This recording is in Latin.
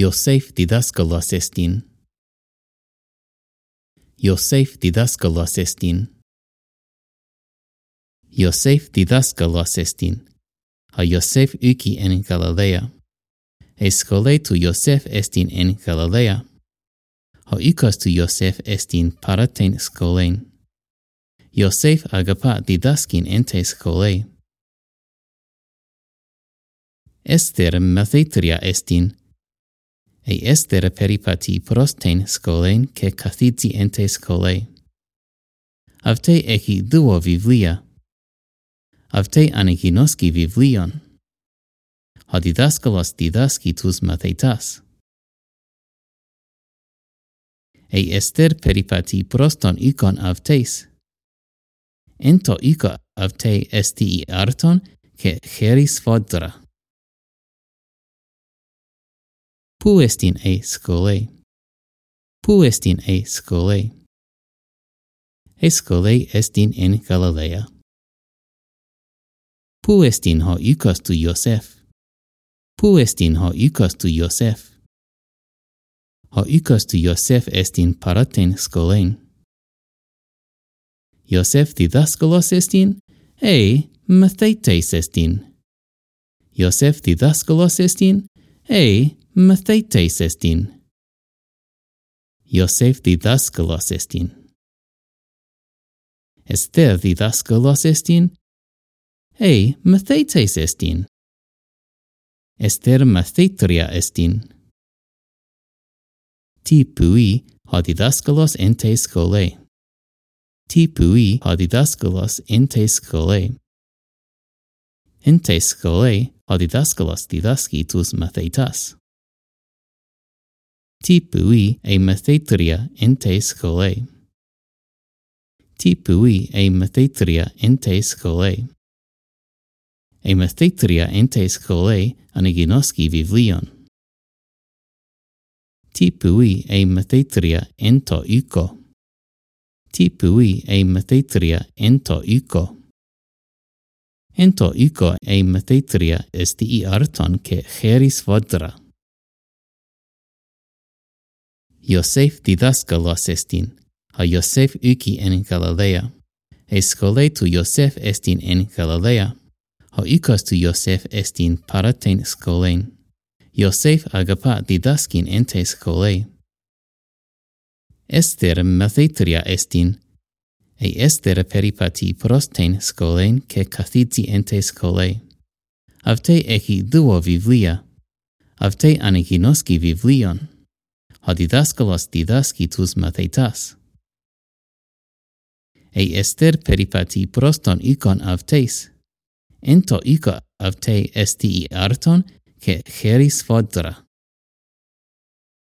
Iosef didaskalos estin. Yosef didaskalos estin. Yosef didaskalos estin. Ha Yosef uki en Galilea. E skole tu Iosef estin en Galilea. Ha ukos tu Yosef estin paraten skolein. Yosef agapa didaskin ente skole. Ester matheitria estin e ester peripati prosten scolein che cathiti ente scolei. Avte eci duo vivlia. Avte anecinosci vivlion. Ha didascalos didascitus mathetas. E ester peripati proston icon avteis. Ento ico avte esti arton, che heris fodra. Puestin a scole. Puestin a scole. A scole estin en Galilea. Puestin ho ucos tu Yosef. Puestin ho ucos tu Josef. Ho ucos tu Yosef estin paraten scolen. Yosef didaskalos estin, e mathetes estin. Yosef didaskalos estin, e mathetes estin. Mathetes estin. Iosef didaskalos estin. Esther didaskalos estin. Ei, Mathetes estin. Esther mathetria estin. Ti pui hadidaskalos ente skole. Ti pui hadidaskalos ente skole. Ente skole hadidaskalos didaski tus mathetas. Tipui e methetria ente scolae. Tipui e methetria ente scolae. E methetria ente scolae aniginoski vivlion. Tipui e methetria ento uco. Tipui e methetria ento uco. Ento uco e methetria esti i arton che heris vodra. Ιωσήφ διδάσκαλος εστίν, ο Ιωσήφ ούκι εν Γαλαλαία. Εσχολέ του Ιωσήφ εστίν εν Γαλαλαία, ο ούκος του Ιωσήφ εστίν παρατέν σχολέν. Ιωσήφ αγαπά διδάσκην εν τε σχολέ. Εστερ μαθήτρια εστίν, ε εστερ περιπατή πρόστεν σχολέν και καθίτσι εν τε σχολέ. Αυτέ έχει δύο βιβλία. Αυτέ ανεγινώσκει βιβλίον. hadidaskalos didaskitus mathetas. E ester peripati proston ikon avtes, ento ico avte esti arton, ke heris fodra.